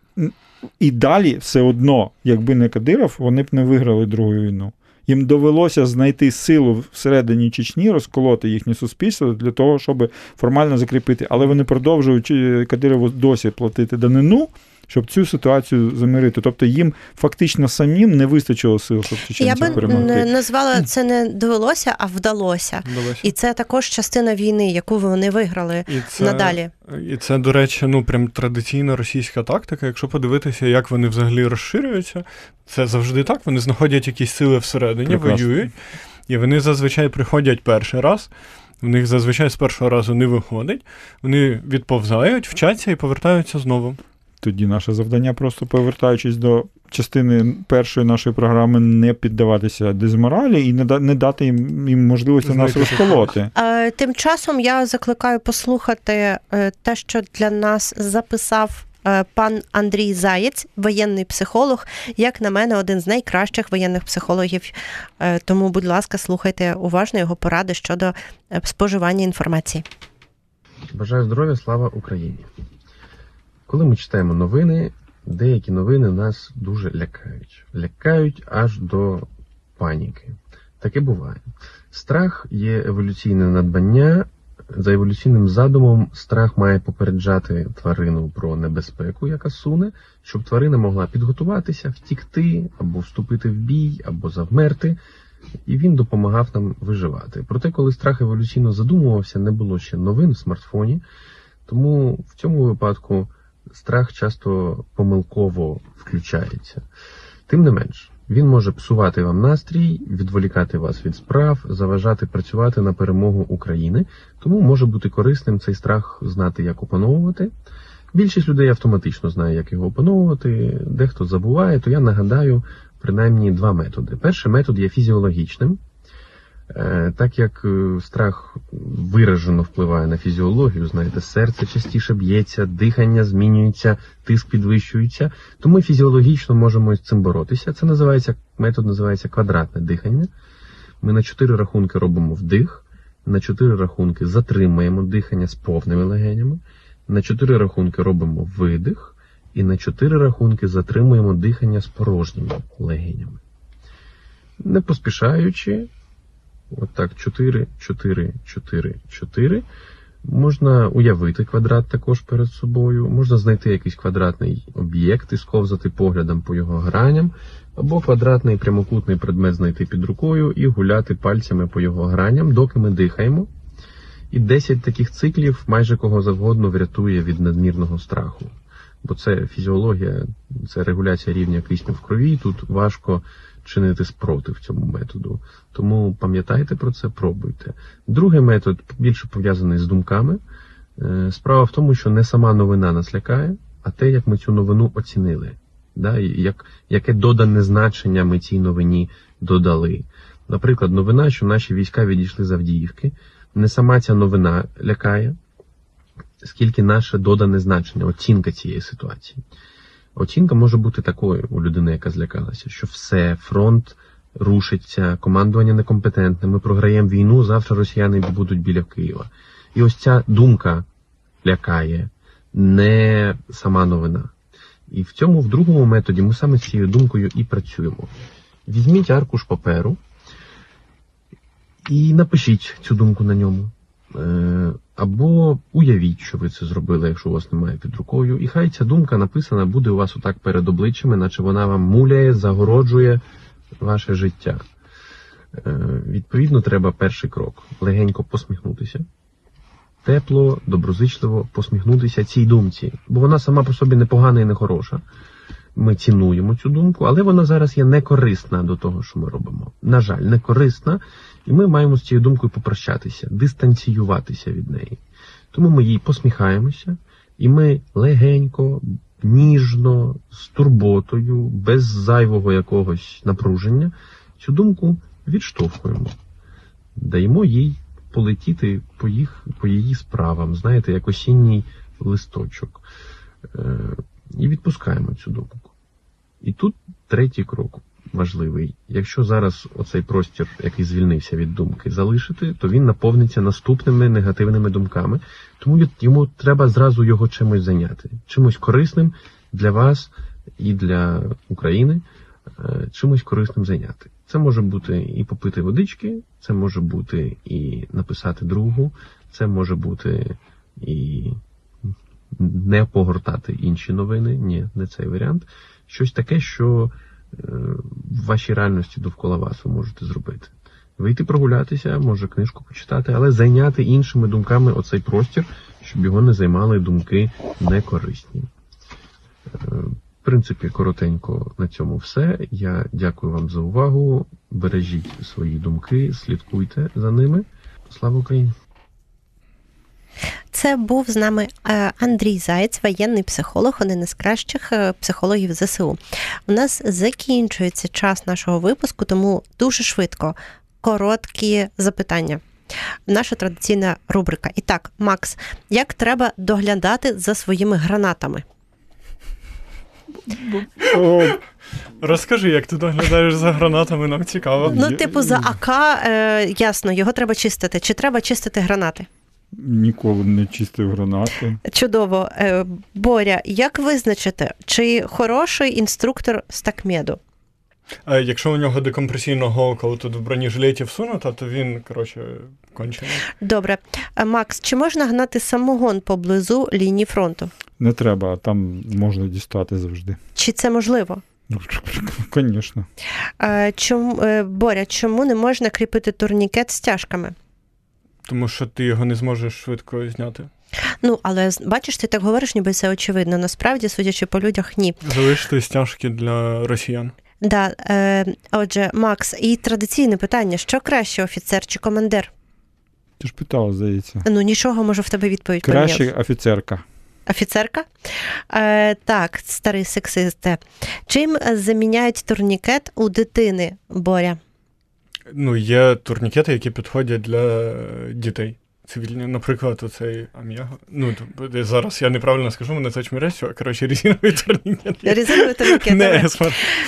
і далі все одно, якби не Кадиров, вони б не виграли Другу війну їм довелося знайти силу всередині Чечні, розколоти їхнє суспільство для того, щоб формально закріпити. Але вони продовжують е, Кадирову досі платити данину. Щоб цю ситуацію замирити, тобто їм фактично самим не вистачило сил, щоб чеченців перемогти. Я би назвала це не довелося, а вдалося. вдалося. І це також частина війни, яку вони виграли і це, надалі. І це, до речі, ну прям традиційна російська тактика. Якщо подивитися, як вони взагалі розширюються, це завжди так. Вони знаходять якісь сили всередині, Прекрасно. воюють, і вони зазвичай приходять перший раз. В них зазвичай з першого разу не виходить, вони відповзають, вчаться і повертаються знову. Тоді наше завдання, просто повертаючись до частини першої нашої програми, не піддаватися дезморалі і не дати їм, їм можливості нас розколоти. Тим часом я закликаю послухати е, те, що для нас записав. Е, пан Андрій Заєць, воєнний психолог, як на мене, один з найкращих воєнних психологів. Е, тому, будь ласка, слухайте уважно його поради щодо споживання інформації. Бажаю здоров'я, слава Україні! Коли ми читаємо новини, деякі новини нас дуже лякають. Лякають аж до паніки. Таке буває. Страх є еволюційне надбання. За еволюційним задумом, страх має попереджати тварину про небезпеку, яка суне, щоб тварина могла підготуватися, втікти, або вступити в бій, або завмерти, і він допомагав нам виживати. Проте, коли страх еволюційно задумувався, не було ще новин в смартфоні, тому в цьому випадку страх часто помилково включається. Тим не менш, він може псувати вам настрій, відволікати вас від справ, заважати працювати на перемогу України, тому може бути корисним цей страх знати, як опановувати. Більшість людей автоматично знає, як його опановувати, дехто забуває, то я нагадаю принаймні два методи. Перший метод є фізіологічним. Е, так як е, страх виражено впливає на фізіологію, знаєте, серце частіше б'ється, дихання змінюється, тиск підвищується, то ми фізіологічно можемо з цим боротися. Це називається метод називається квадратне дихання. Ми на чотири рахунки робимо вдих, на чотири рахунки затримуємо дихання з повними легенями, на чотири рахунки робимо видих, і на чотири рахунки затримуємо дихання з порожніми легенями. Не поспішаючи, Отак, 4, 4, 4, 4. Можна уявити квадрат також перед собою, можна знайти якийсь квадратний об'єкт і сковзати поглядом по його граням, або квадратний прямокутний предмет знайти під рукою і гуляти пальцями по його граням, доки ми дихаємо. І 10 таких циклів майже кого завгодно врятує від надмірного страху. Бо це фізіологія, це регуляція рівня кисню в крові. Тут важко чинити спротив цьому методу. Тому пам'ятайте про це, пробуйте. Другий метод більше пов'язаний з думками. Е, справа в тому, що не сама новина нас лякає, а те, як ми цю новину оцінили. Да? Як, Яке додане значення ми цій новині додали. Наприклад, новина, що наші війська відійшли з Авдіївки. Не сама ця новина лякає, скільки наше додане значення, оцінка цієї ситуації. Оцінка може бути такою у людини, яка злякалася, що все, фронт рушиться, командування некомпетентне, ми програємо війну, завтра росіяни будуть біля Києва. І ось ця думка лякає, не сама новина. І в цьому, в другому методі, ми саме з цією думкою і працюємо. Візьміть аркуш паперу і напишіть цю думку на ньому. Або уявіть, що ви це зробили, якщо у вас немає під рукою, і хай ця думка написана буде у вас отак перед обличчями, наче вона вам муляє, загороджує ваше життя. Е, відповідно, треба перший крок легенько посміхнутися, тепло, доброзичливо посміхнутися цій думці, бо вона сама по собі непогана і не хороша. Ми цінуємо цю думку, але вона зараз є некорисна до того, що ми робимо. На жаль, не корисна. І ми маємо з цією думкою попрощатися, дистанціюватися від неї. Тому ми їй посміхаємося, і ми легенько, ніжно, з турботою, без зайвого якогось напруження цю думку відштовхуємо, даємо їй полетіти по їх, по її справам, знаєте, як осінній листочок. І відпускаємо цю думку. І тут третій крок важливий. Якщо зараз оцей простір, який звільнився від думки, залишити, то він наповниться наступними негативними думками. Тому йому треба зразу його чимось зайняти, чимось корисним для вас і для України, е, чимось корисним зайняти. Це може бути і попити водички, це може бути і написати другу, це може бути і не погортати інші новини. Ні, не цей варіант. Щось таке, що в вашій реальності довкола вас ви можете зробити. Вийти прогулятися, може книжку почитати, але зайняти іншими думками оцей простір, щоб його не займали думки некорисні. Е, в принципі, коротенько на цьому все. Я дякую вам за увагу. Бережіть свої думки, слідкуйте за ними. Слава Україні! Це був з нами е, Андрій Заєць, воєнний психолог, один із кращих е, психологів ЗСУ. У нас закінчується час нашого випуску, тому дуже швидко короткі запитання. Наша традиційна рубрика. І так, Макс, як треба доглядати за своїми гранатами? О, Розкажи, як ти доглядаєш за гранатами, нам цікаво. Ну, типу, за АК, е, ясно, його треба чистити. Чи треба чистити гранати? Ніколи не чистив гранати. Чудово. Е, Боря, як визначити, чи хороший інструктор з такмеду? Якщо у нього декомпресійна голка тут в бронежилеті всунута, то він, коротше, кончений. Добре. Макс, чи можна гнати самогон поблизу лінії фронту? Не треба, там можна дістати завжди. Чи це можливо? Звісно. Чому, е, Боря, чому не можна кріпити турнікет стяжками? Тому що ти його не зможеш швидко зняти. Ну, але бачиш, ти так говориш, ніби це очевидно. Насправді, судячи по людях, ні. Залишити стяжки для росіян. Да, е, Отже, Макс, і традиційне питання: що краще, офіцер чи командир? Ти ж питала, здається. Ну, нічого можу в тебе відповідь Краще поміняв. офіцерка. Офіцерка? Е, Так, старий сексисте. Чим заміняють турнікет у дитини, Боря? Ну, є турнікети, які підходять для дітей. Цивільні, наприклад, оцей Ам'яго. Ну, зараз я неправильно скажу, мене це чміресю, а коротше, резиновий турнікет. Резиновий турнікет. Не,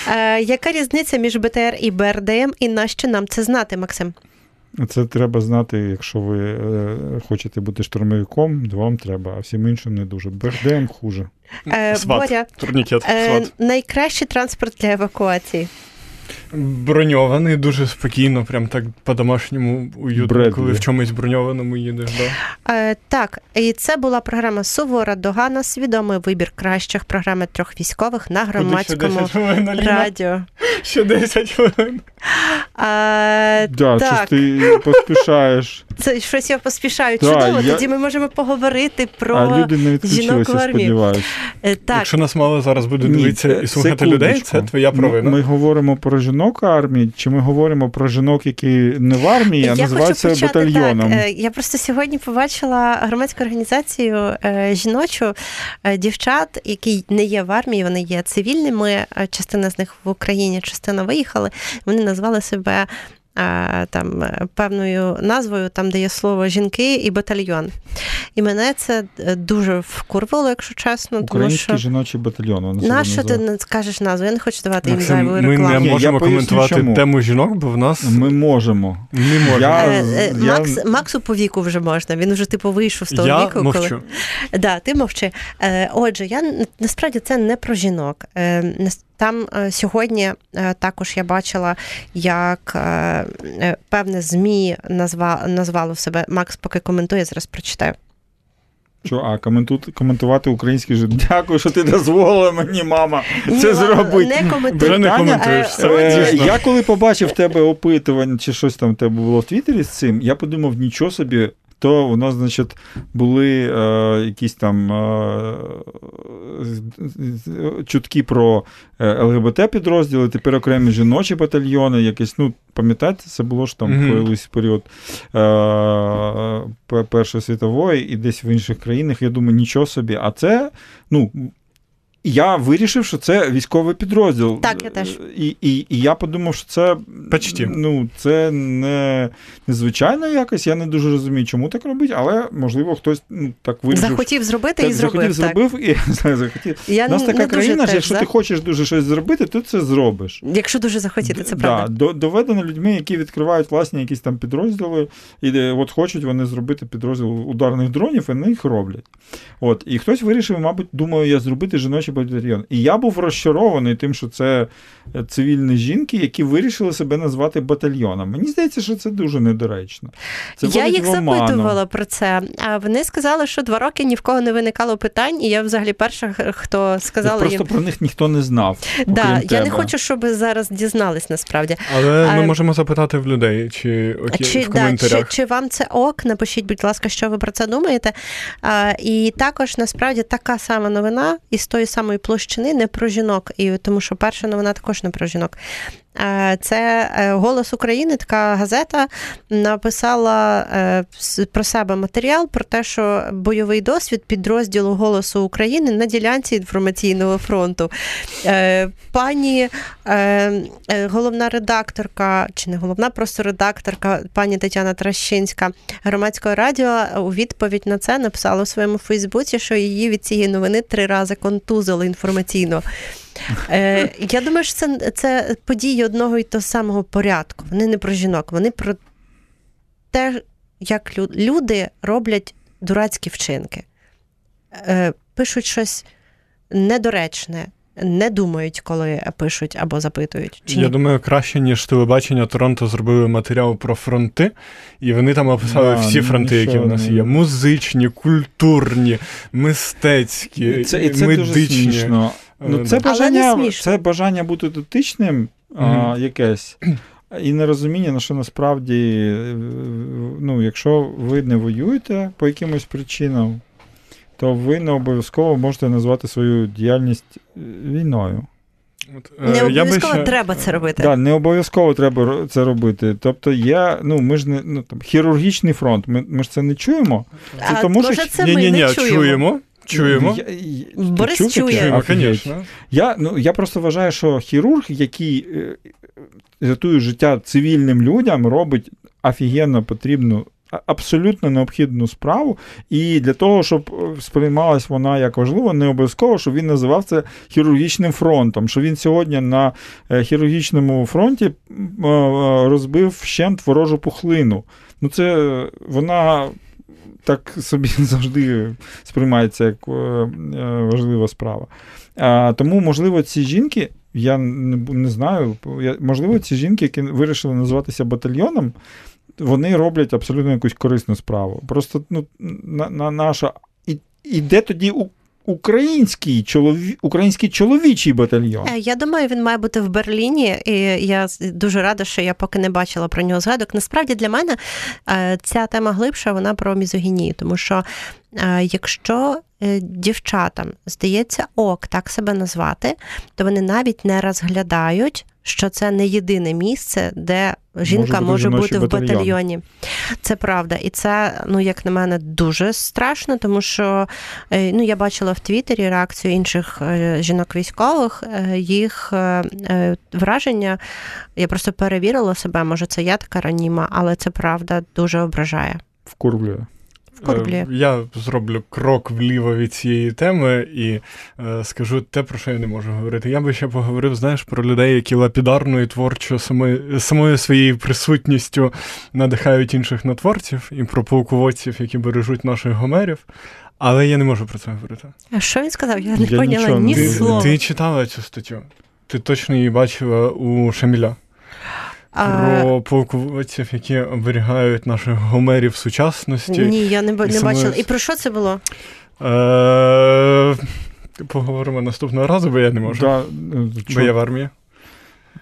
е, Яка різниця між БТР і БРДМ, і нащо нам це знати, Максим? Це треба знати, якщо ви е, хочете бути штурмовиком, вам треба, а всім іншим не дуже. БРДМ хуже. Е, сват. Боря, турнікет, е, сват. найкращий транспорт для евакуації. Броньований, дуже спокійно, прям так по-домашньому уютно, Бредлі. коли в чомусь броньованому їдеш. Да. Е, так, і це була програма Сувора Догана, свідомий вибір кращих програми трьох військових на громадському Ще 10 хвилин, радіо. [laughs] Ще 10 хвилин. А, Да, так, щось ти поспішаєш. [laughs] це щось я поспішаю. Да, Чудово, я- тоді ми можемо поговорити про А люди не жінок в армії. Е, так. Якщо нас мало зараз буде дивитися е, і слухати людей, це твоя Ми- Ми говоримо про жінок армії, чи ми говоримо про жінок, які не в армії, а я називаються хочу почати батальйоном? так. Е, Я просто сьогодні побачила громадську організацію е, жіночу е, дівчат, які не є в армії, вони є цивільними. Частина з них в Україні, частина виїхали. Вони назвали себе. Там е, певною назвою, там де є слово жінки і батальйон. І мене це е, дуже вкурвало, якщо чесно. Тому Український що жіночий батальйон. Нащо ти не скажеш назву? Я не хочу давати їм зайву ми не я можемо поясню, коментувати чому. тему жінок, бо в нас Ми можемо. не можемо. Я- Е, е, я- Максу по віку вже можна. Він вже типу вийшов з того Я віку, мовчу. коли да, ти мовчи. Отже, я насправді це не про жінок. Там е, сьогодні е, також я бачила, як е, певне ЗМІ назва, назвало себе. Макс поки коментує, зараз прочитаю. Що, а коменту- коментувати український жит. Дякую, що ти дозволила мені, мама, це зробити. Не коментуй. Вже не коментуєш. е, Це Е, я коли побачив в тебе опитування, чи щось там в тебе було в Твіттері з цим, я подумав, нічого собі. То у нас, значить, були е, якісь там е, чутки про е, ЛГБТ підрозділи, тепер окремі жіночі батальйони, якісь, ну, пам'ятаєте, це було ж там Мгм. колись період е, Першої світової і десь в інших країнах. Я думаю, нічого собі. А це, ну. Я вирішив, що це військовий підрозділ. Так, я теж. І, і, і я подумав, що це Почти. ну, це не незвичайно якось. Я не дуже розумію, чому так робить, але можливо хтось ну, так вирішив. Захотів зробити так, і зробив. захотів, так. зробив і [laughs] захотів. Я У нас не така дуже країна, теж що якщо за. ти хочеш дуже щось зробити, то це зробиш. Якщо дуже захотіти, це Да, правда. до- доведено людьми, які відкривають власні якісь там підрозділи, і от хочуть вони зробити підрозділ ударних дронів, і вони їх роблять. От, і хтось вирішив, мабуть, думаю, я зробити жіночий батальйон. І я був розчарований тим, що це е, цивільні жінки, які вирішили себе назвати батальйоном. Мені здається, що це дуже недоречно. Це я їх запитувала про це. А вони сказали, що два роки ні в кого не виникало питань, і я взагалі перша, хто сказала Просто їм. про них ніхто не знав. Да, окрім я не хочу, щоб зараз дізнались насправді. Але ми можемо запитати в людей, чи окей, Чи, в да, чи, чи вам це ок? Напишіть, будь ласка, що ви про це думаєте. А, і також насправді така сама новина із тої самої площини не про жінок, і тому що перша новина також не про жінок. Е, Це е, Голос України, така газета написала е, про себе матеріал про те, що бойовий досвід підрозділу Голосу України на ділянці інформаційного фронту. Пані головна редакторка, чи не головна, просто редакторка, пані Тетяна Тращинська громадського радіо у відповідь на це написала у своєму Фейсбуці, що її від цієї новини три рази контузили інформаційно. Е, я думаю, що це, це події одного і того самого порядку. Вони не про жінок, вони про те, як лю- люди роблять дурацькі вчинки. Е, пишуть щось недоречне, не думають, коли пишуть або запитують. Чи Я ні? думаю, краще, ніж телебачення Торонто зробили матеріал про фронти, і вони там описали Да, всі ну, фронти, які в нас є: музичні, культурні, мистецькі, Це, і це дуже медичні. смішно. Ну, Е, це, да. Не бажання, це бажання бути дотичним а, якесь. І нерозуміння, на що насправді, е, ну, якщо ви не воюєте по якимось причинам, то ви не обов'язково можете назвати свою діяльність е, війною. От, е, Не обов'язково ще- треба це робити. Так, не обов'язково треба це робити. Тобто, я, ну, ми ж не ну, там, хірургічний фронт, ми, ми ж це не чуємо. А тому, що- може, це ми Ні-ні-ні, чуємо. чуємо. Чуємо. Я, я, Борис чув чує. Чуємо, звісно. Я, ну, я просто вважаю, що хірург, який е, рятує життя цивільним людям, робить офігенно потрібну. Абсолютно необхідну справу, і для того, щоб е, сприймалась вона як важлива, не обов'язково, щоб він називав це хірургічним фронтом. Що він сьогодні на е, хірургічному фронті розбив вщент ворожу пухлину. Ну, це вона так собі [laughs] завжди сприймається як е, е, важлива справа. Тому, можливо, ці жінки, я не, знаю, можливо, ці жінки, які вирішили називатися батальйоном, вони роблять абсолютно якусь корисну справу. Просто ну, на, на наша. І, і де тоді український, чолові, український чоловічий батальйон? Е, Я думаю, він має бути в Берліні, і я дуже рада, що я поки не бачила про нього згадок. Насправді для мене е, ця тема глибша, вона про мізогінію, тому що е, якщо дівчатам здається ок так себе назвати, то вони навіть не розглядають. Що це не єдине місце, де жінка бути може бути в батальйон. батальйоні. Це правда. І це, ну, як на мене, дуже страшно, тому що е, ну, я бачила в Твіттері реакцію інших е, жінок-військових, е, їх е, е, враження. Я просто перевірила себе, може, це я така раніма, але це правда дуже ображає. Вкурблює. Вкурблює. Е, Я зроблю крок вліво від цієї теми і е, скажу те, про що я не можу говорити. Я би ще поговорив, знаєш, про людей, які лапідарно і творчо самою, самою своєю присутністю надихають інших на творців, і про полководців, які бережуть наших гомерів. Але я не можу про це говорити. А що він сказав? Я не Я поняла нічого ні Ти, слова. ти читала цю статтю? Ти точно її бачила у Шаміля. А, Про полководців, які оберігають наших гомерів сучасності. ні, я не, б- не бачила. І про що це було? Е, Поговоримо наступного разу, бо я не можу. Да, Бо я в армії.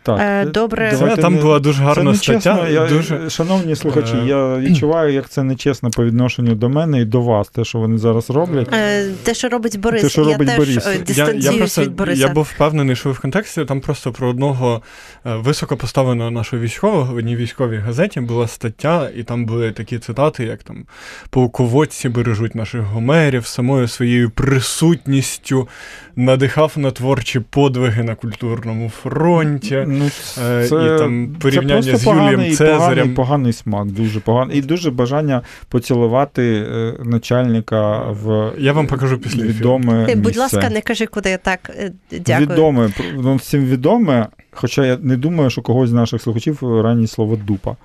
Так, Е, добре. Це, там не- була дуже гарна стаття. Я, дуже... Шановні слухачі, Е, я відчуваю, як це нечесно по відношенню до мене і до вас, те, що вони зараз роблять. Е, Те, що робить Борис, Те, що я робить теж Борис. е, Я, я, просто, від Бориса. я був впевнений, що ви в контексті там просто про одного високопоставленого нашого військового в одній військовій газеті була стаття, і там були такі цитати, як там полководці бережуть наших гомерів, самою своєю присутністю надихав на творчі подвиги на культурному фронті. Ну, Е, і там порівняння це з Юлієм поганий, Цезарем. Поганий, поганий смак, дуже поганий. І дуже бажання поцілувати е, начальника в Я вам покажу після відоме Ти, будь ласка, не кажи, куди я так. е, Дякую. Відоме, ну, цим відоме, хоча я не думаю, що когось з наших слухачів ранні слово дупа.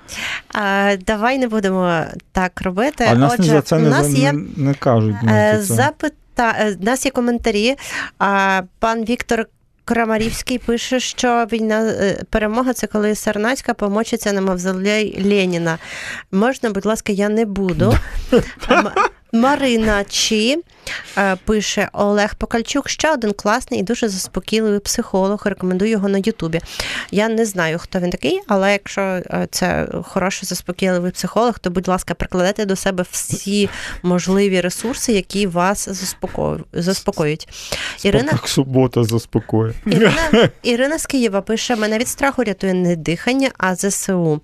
А, давай не будемо так робити. А нас Отже, не за це у не, нас є не, не кажуть. ну, е, за це. запита... е, У нас є коментарі. А, пан Віктор Крамарівський пише, що війна е, перемога це коли Сарнацька помочиться на мавзолей Леніна. Можна, будь ласка, я не буду. [laughs] Марина Чі е, пише Олег Покальчук, ще один класний і дуже заспокійливий психолог. Рекомендую його на Ютубі. Я не знаю, хто він такий, але якщо е, це хороший заспокійливий психолог, то, будь ласка, прикладайте до себе всі можливі ресурси, які вас заспоко- заспокоюють. Ірина Спартак субота заспокоює. Ірина, Ірина з Києва пише: мене від страху рятує не дихання, а ЗСУ.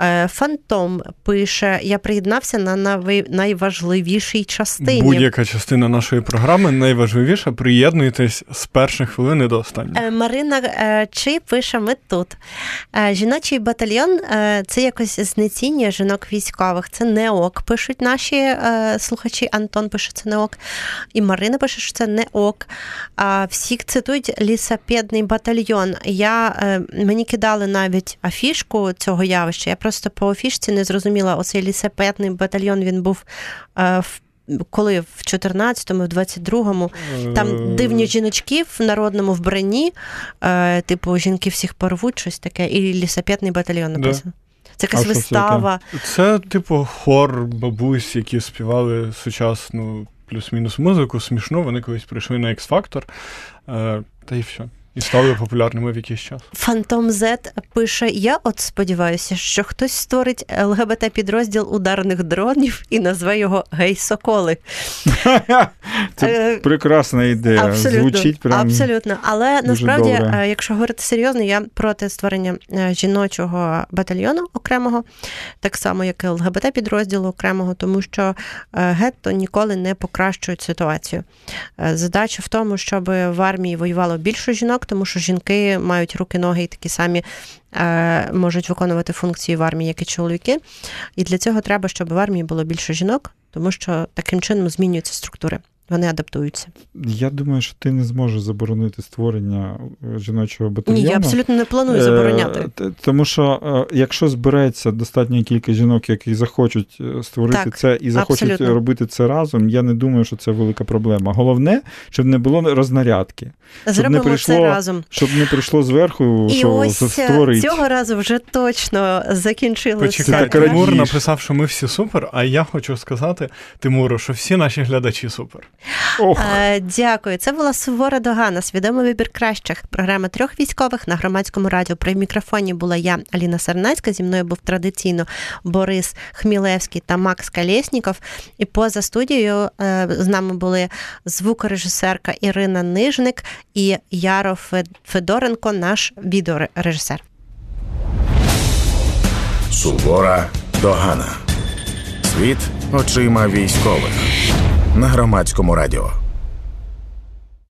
Е, Фантом пише: я приєднався на найважливішій частині. Будь-яка частина нашої програми найважливіша. Приєднуйтесь з перших хвилини до останніх. Е, Марина е, Чи пише: ми тут. Жіночий батальйон це якось знецінює жінок військових. Це не ок, пишуть наші слухачі. Антон пише, це не ок. І Марина пише, що це не ок. А Всі цитують лісопедний батальйон. Я, Мені кидали навіть афішку цього явища. Я просто по афішці не зрозуміла, оцей лісопедний батальйон він був. е, в коли в 14-му, в 22-му Е, там дивні жіночки в народному вбранні, е, типу жінки всіх порвуть, щось таке, і лісопетний батальйон Да. написано. Це А якась це вистава. Це, типу, хор бабусь, які співали сучасну плюс-мінус музику, смішно. Вони колись прийшли на X-Factor. Е, та й все. І стали популярними в якийсь час. Фантом Z пише: Я от сподіваюся, що хтось створить ЛГБТ підрозділ ударних дронів і назве його Гей-Соколи. [laughs] Це Е, прекрасна ідея. Абсолютно, Звучить прям. абсолютно. Але насправді, добре. е, якщо говорити серйозно, я проти створення е, жіночого батальйону окремого, так само як і ЛГБТ підрозділу окремого, тому що гетто ніколи не покращують ситуацію. Задача в тому, щоб в армії воювало більше жінок, тому що жінки мають руки, ноги і такі самі. е, Можуть виконувати функції в армії, як і чоловіки, і для цього треба, щоб в армії було більше жінок, тому що таким чином змінюються структури, вони адаптуються. Я думаю, що ти не зможеш заборонити створення е, жіночого батальйону. Ні, я абсолютно не планую Е, забороняти. Тому що е, якщо збереться достатня кількість жінок, які захочуть створити Так, це і захочуть абсолютно. робити це разом, я не думаю, що це велика проблема. Головне, щоб не було рознарядки, Зробимо прийшло це разом. щоб не прийшло зверху, І що ось створить. цього разу вже точно закінчилося. Почекай, Так, Тимур написав, що ми всі супер, а я хочу сказати Тимуру, що всі наші глядачі супер. Ох, Е, Дякую. Це була Сувора Догана, свідомий вибір кращих. Програма трьох військових на громадському радіо. При мікрофоні була я, Аліна Сарнацька. Зі мною був традиційно Борис Хмілевський та Макс Калєсніков. І поза студією е, з нами були звукорежисерка Ірина Нижник і Яро Фе- Федоренко, наш відеорежисер. Сувора Догана. Світ очима військових на громадському радіо.